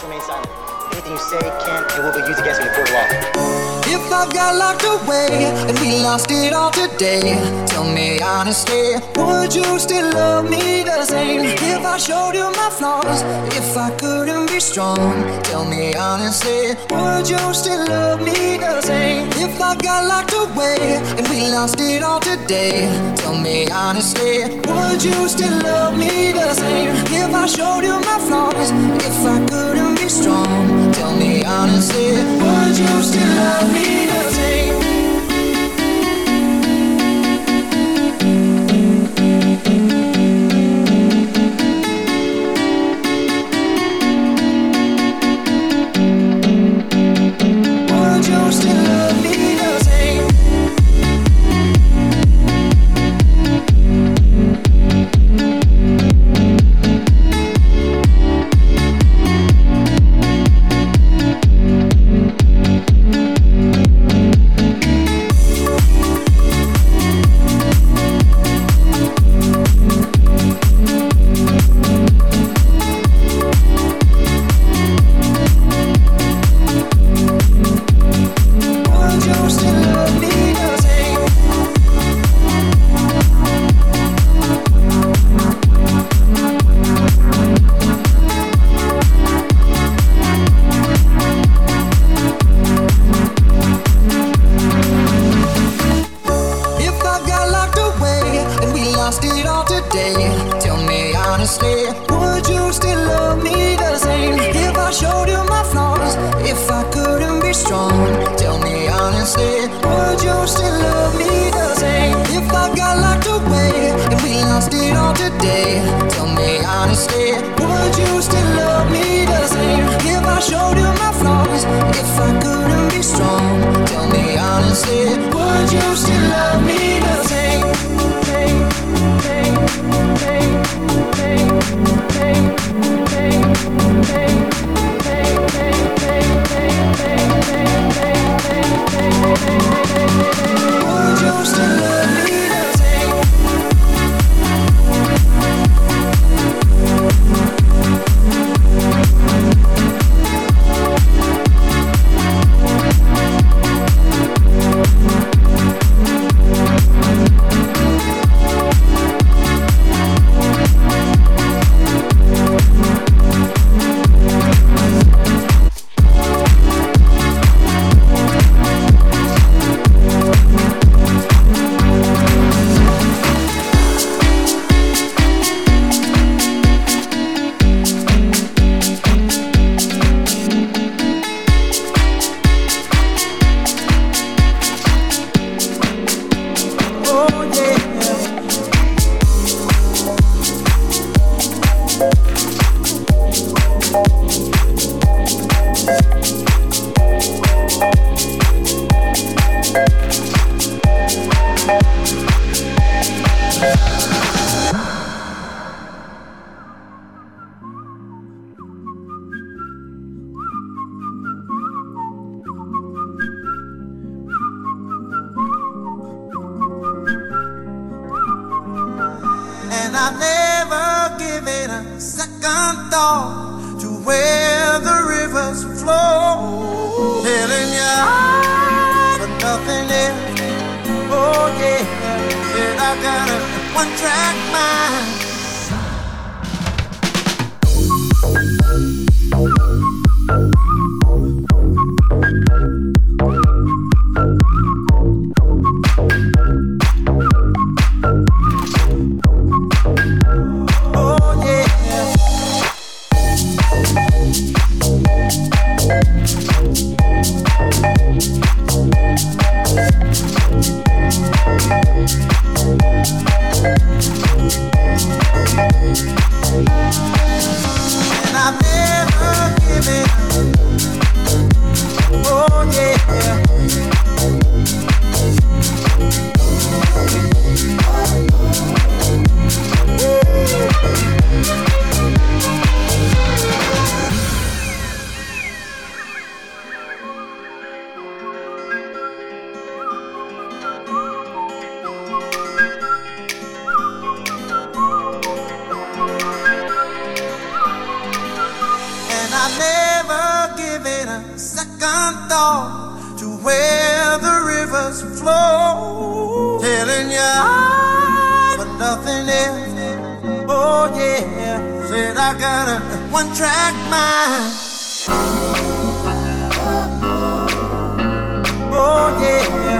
Please remain silent. Anything you say can and will be used against me in court of law. If I got locked away and we lost it all today, tell me honestly, would you still love me the same? If I showed you my flaws, if I couldn't be strong, tell me honestly, would you still love me the same? If I got locked away and we lost it all today, tell me honestly, would you still love me the same? If I showed you my flaws, if I couldn't strong, tell me honestly, would you still love me? nothing else. Oh yeah, said I got a one track mind. Oh yeah.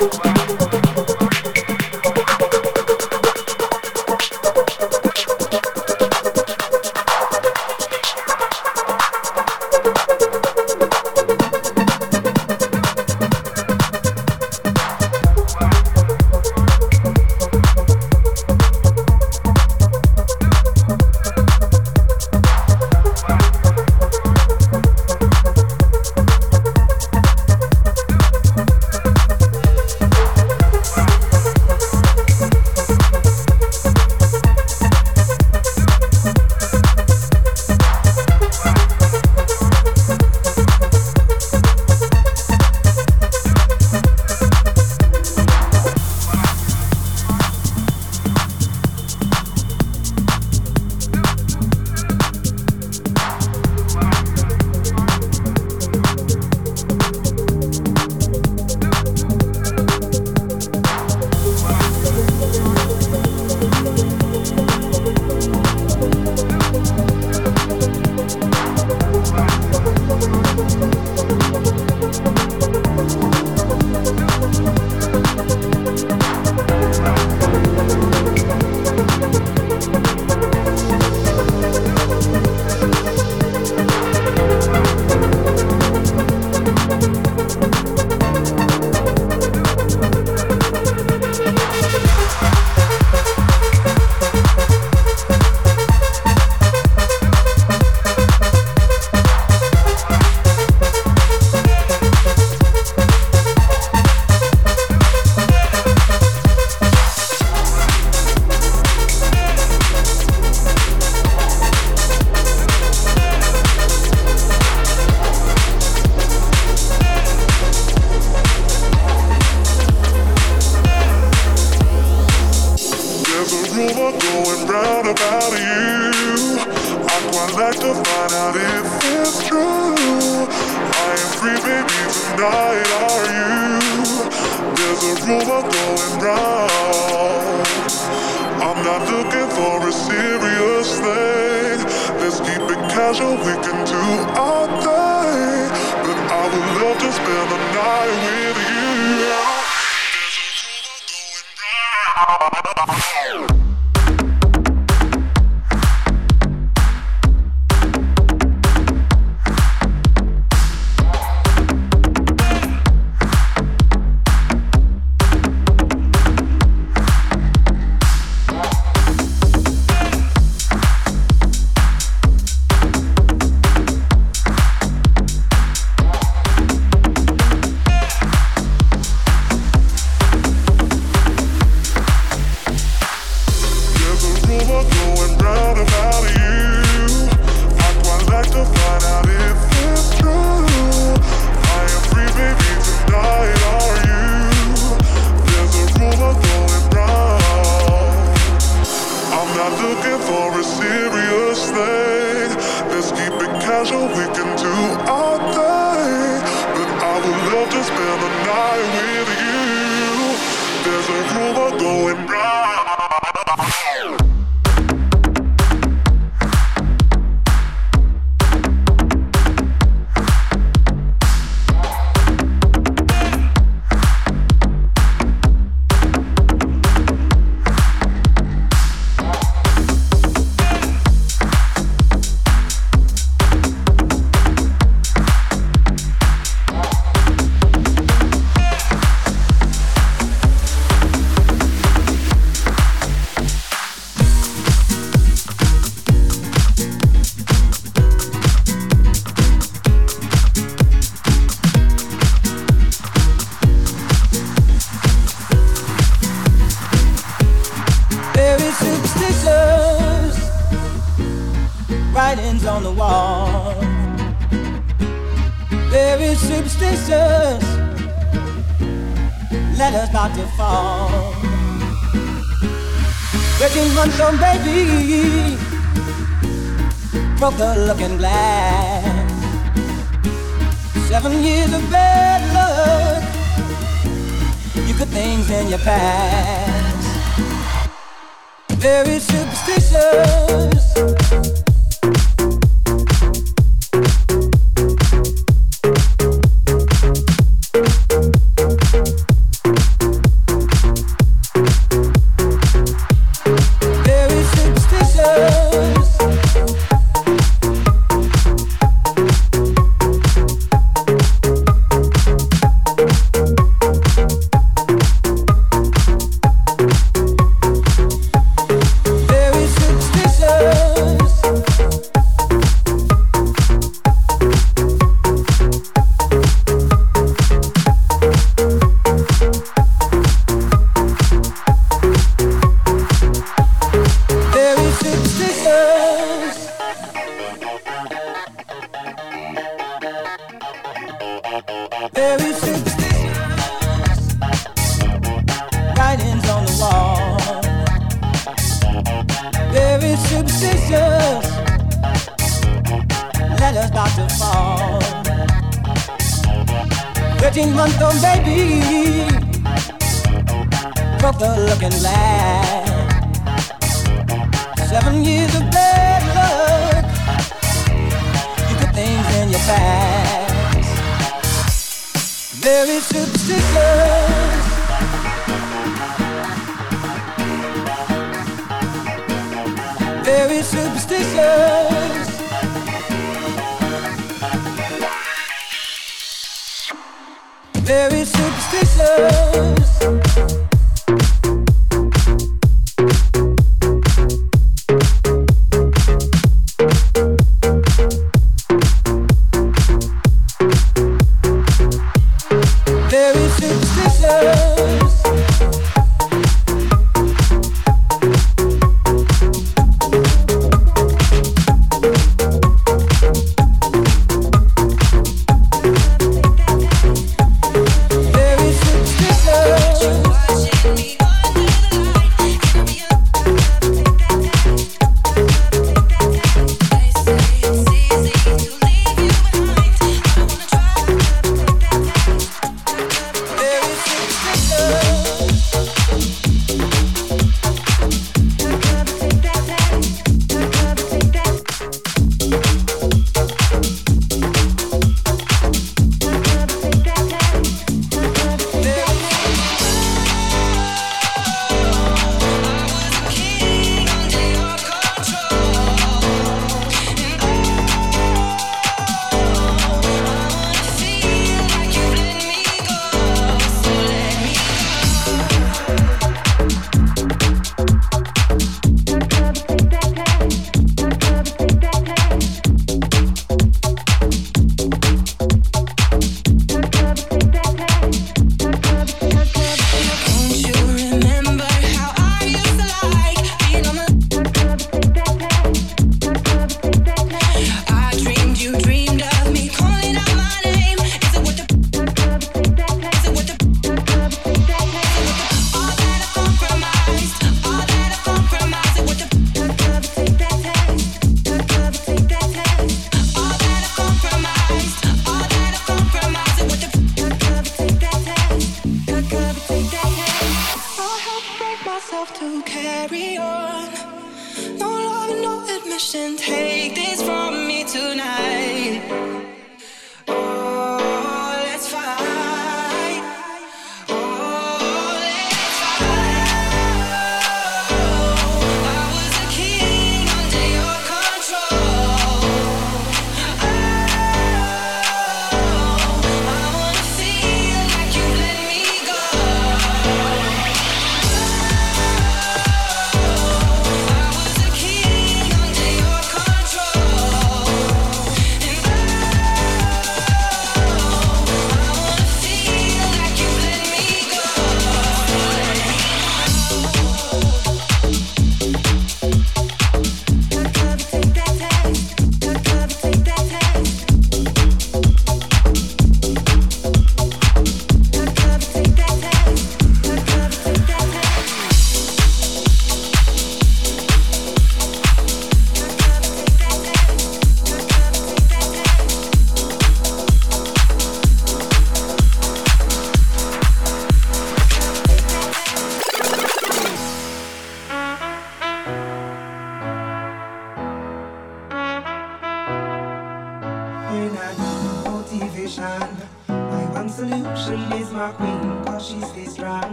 wow.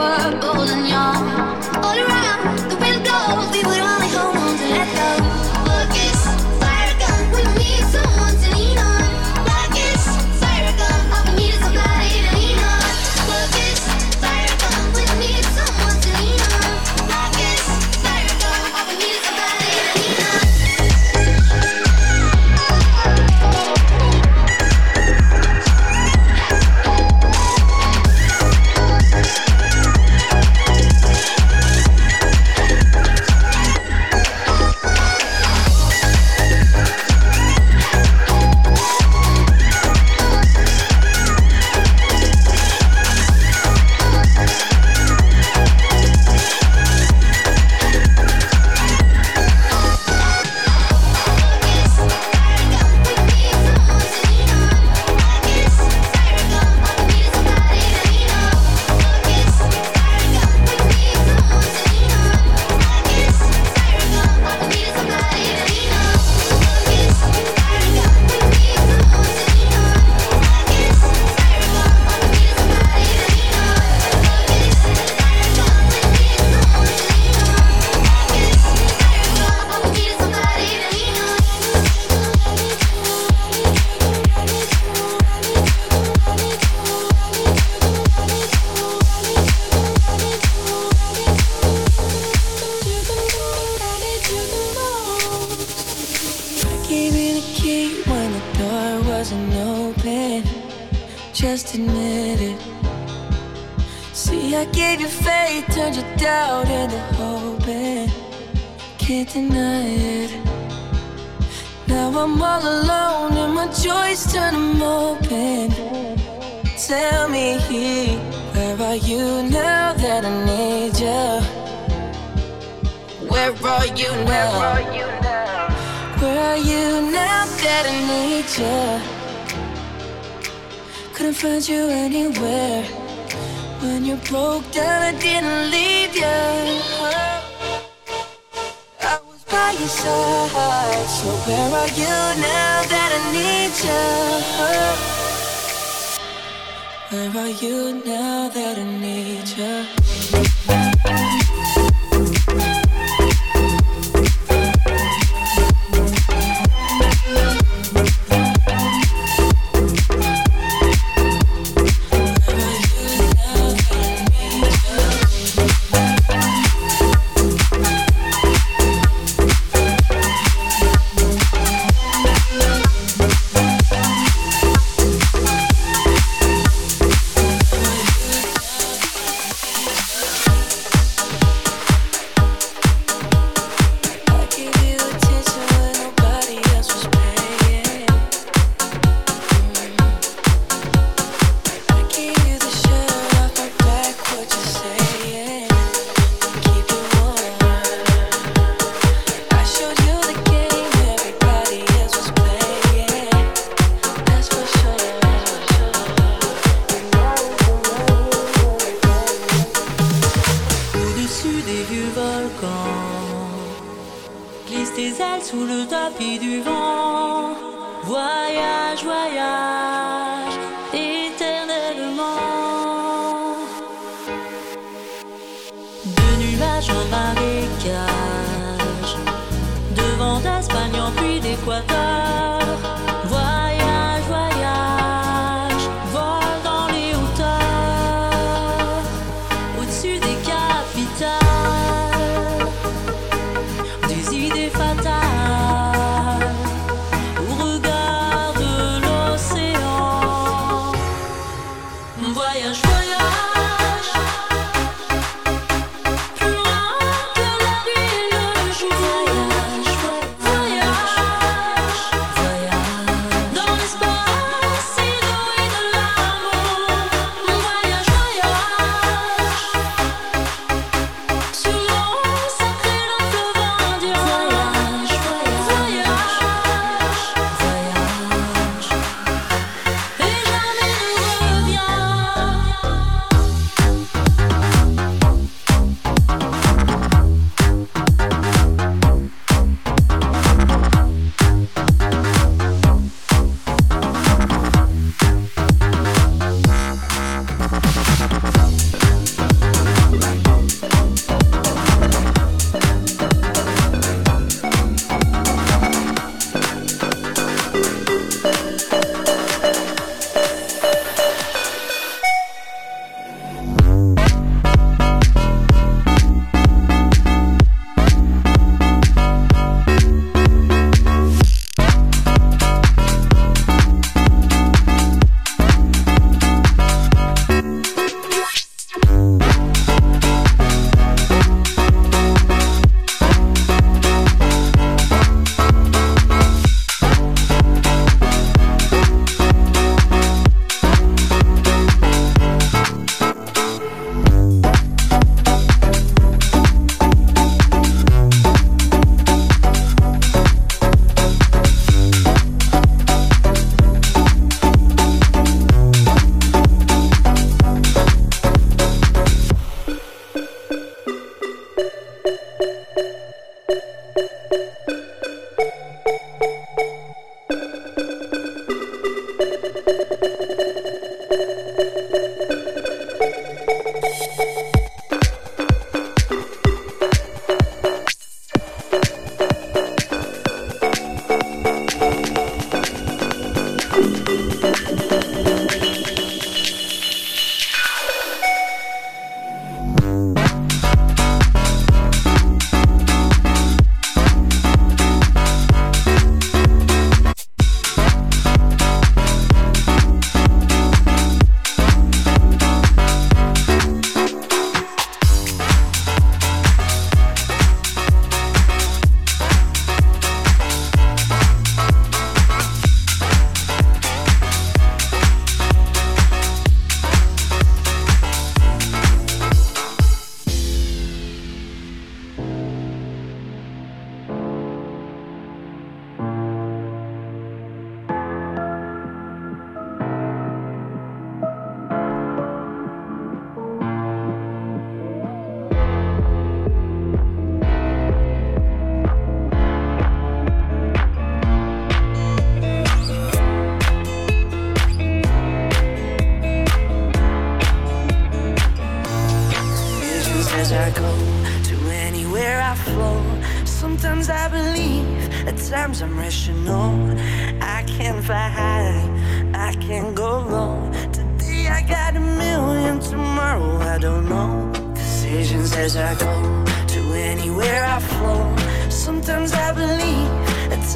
world. golden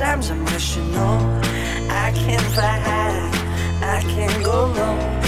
Sometimes I'm rational. I can fly high. I can't go low.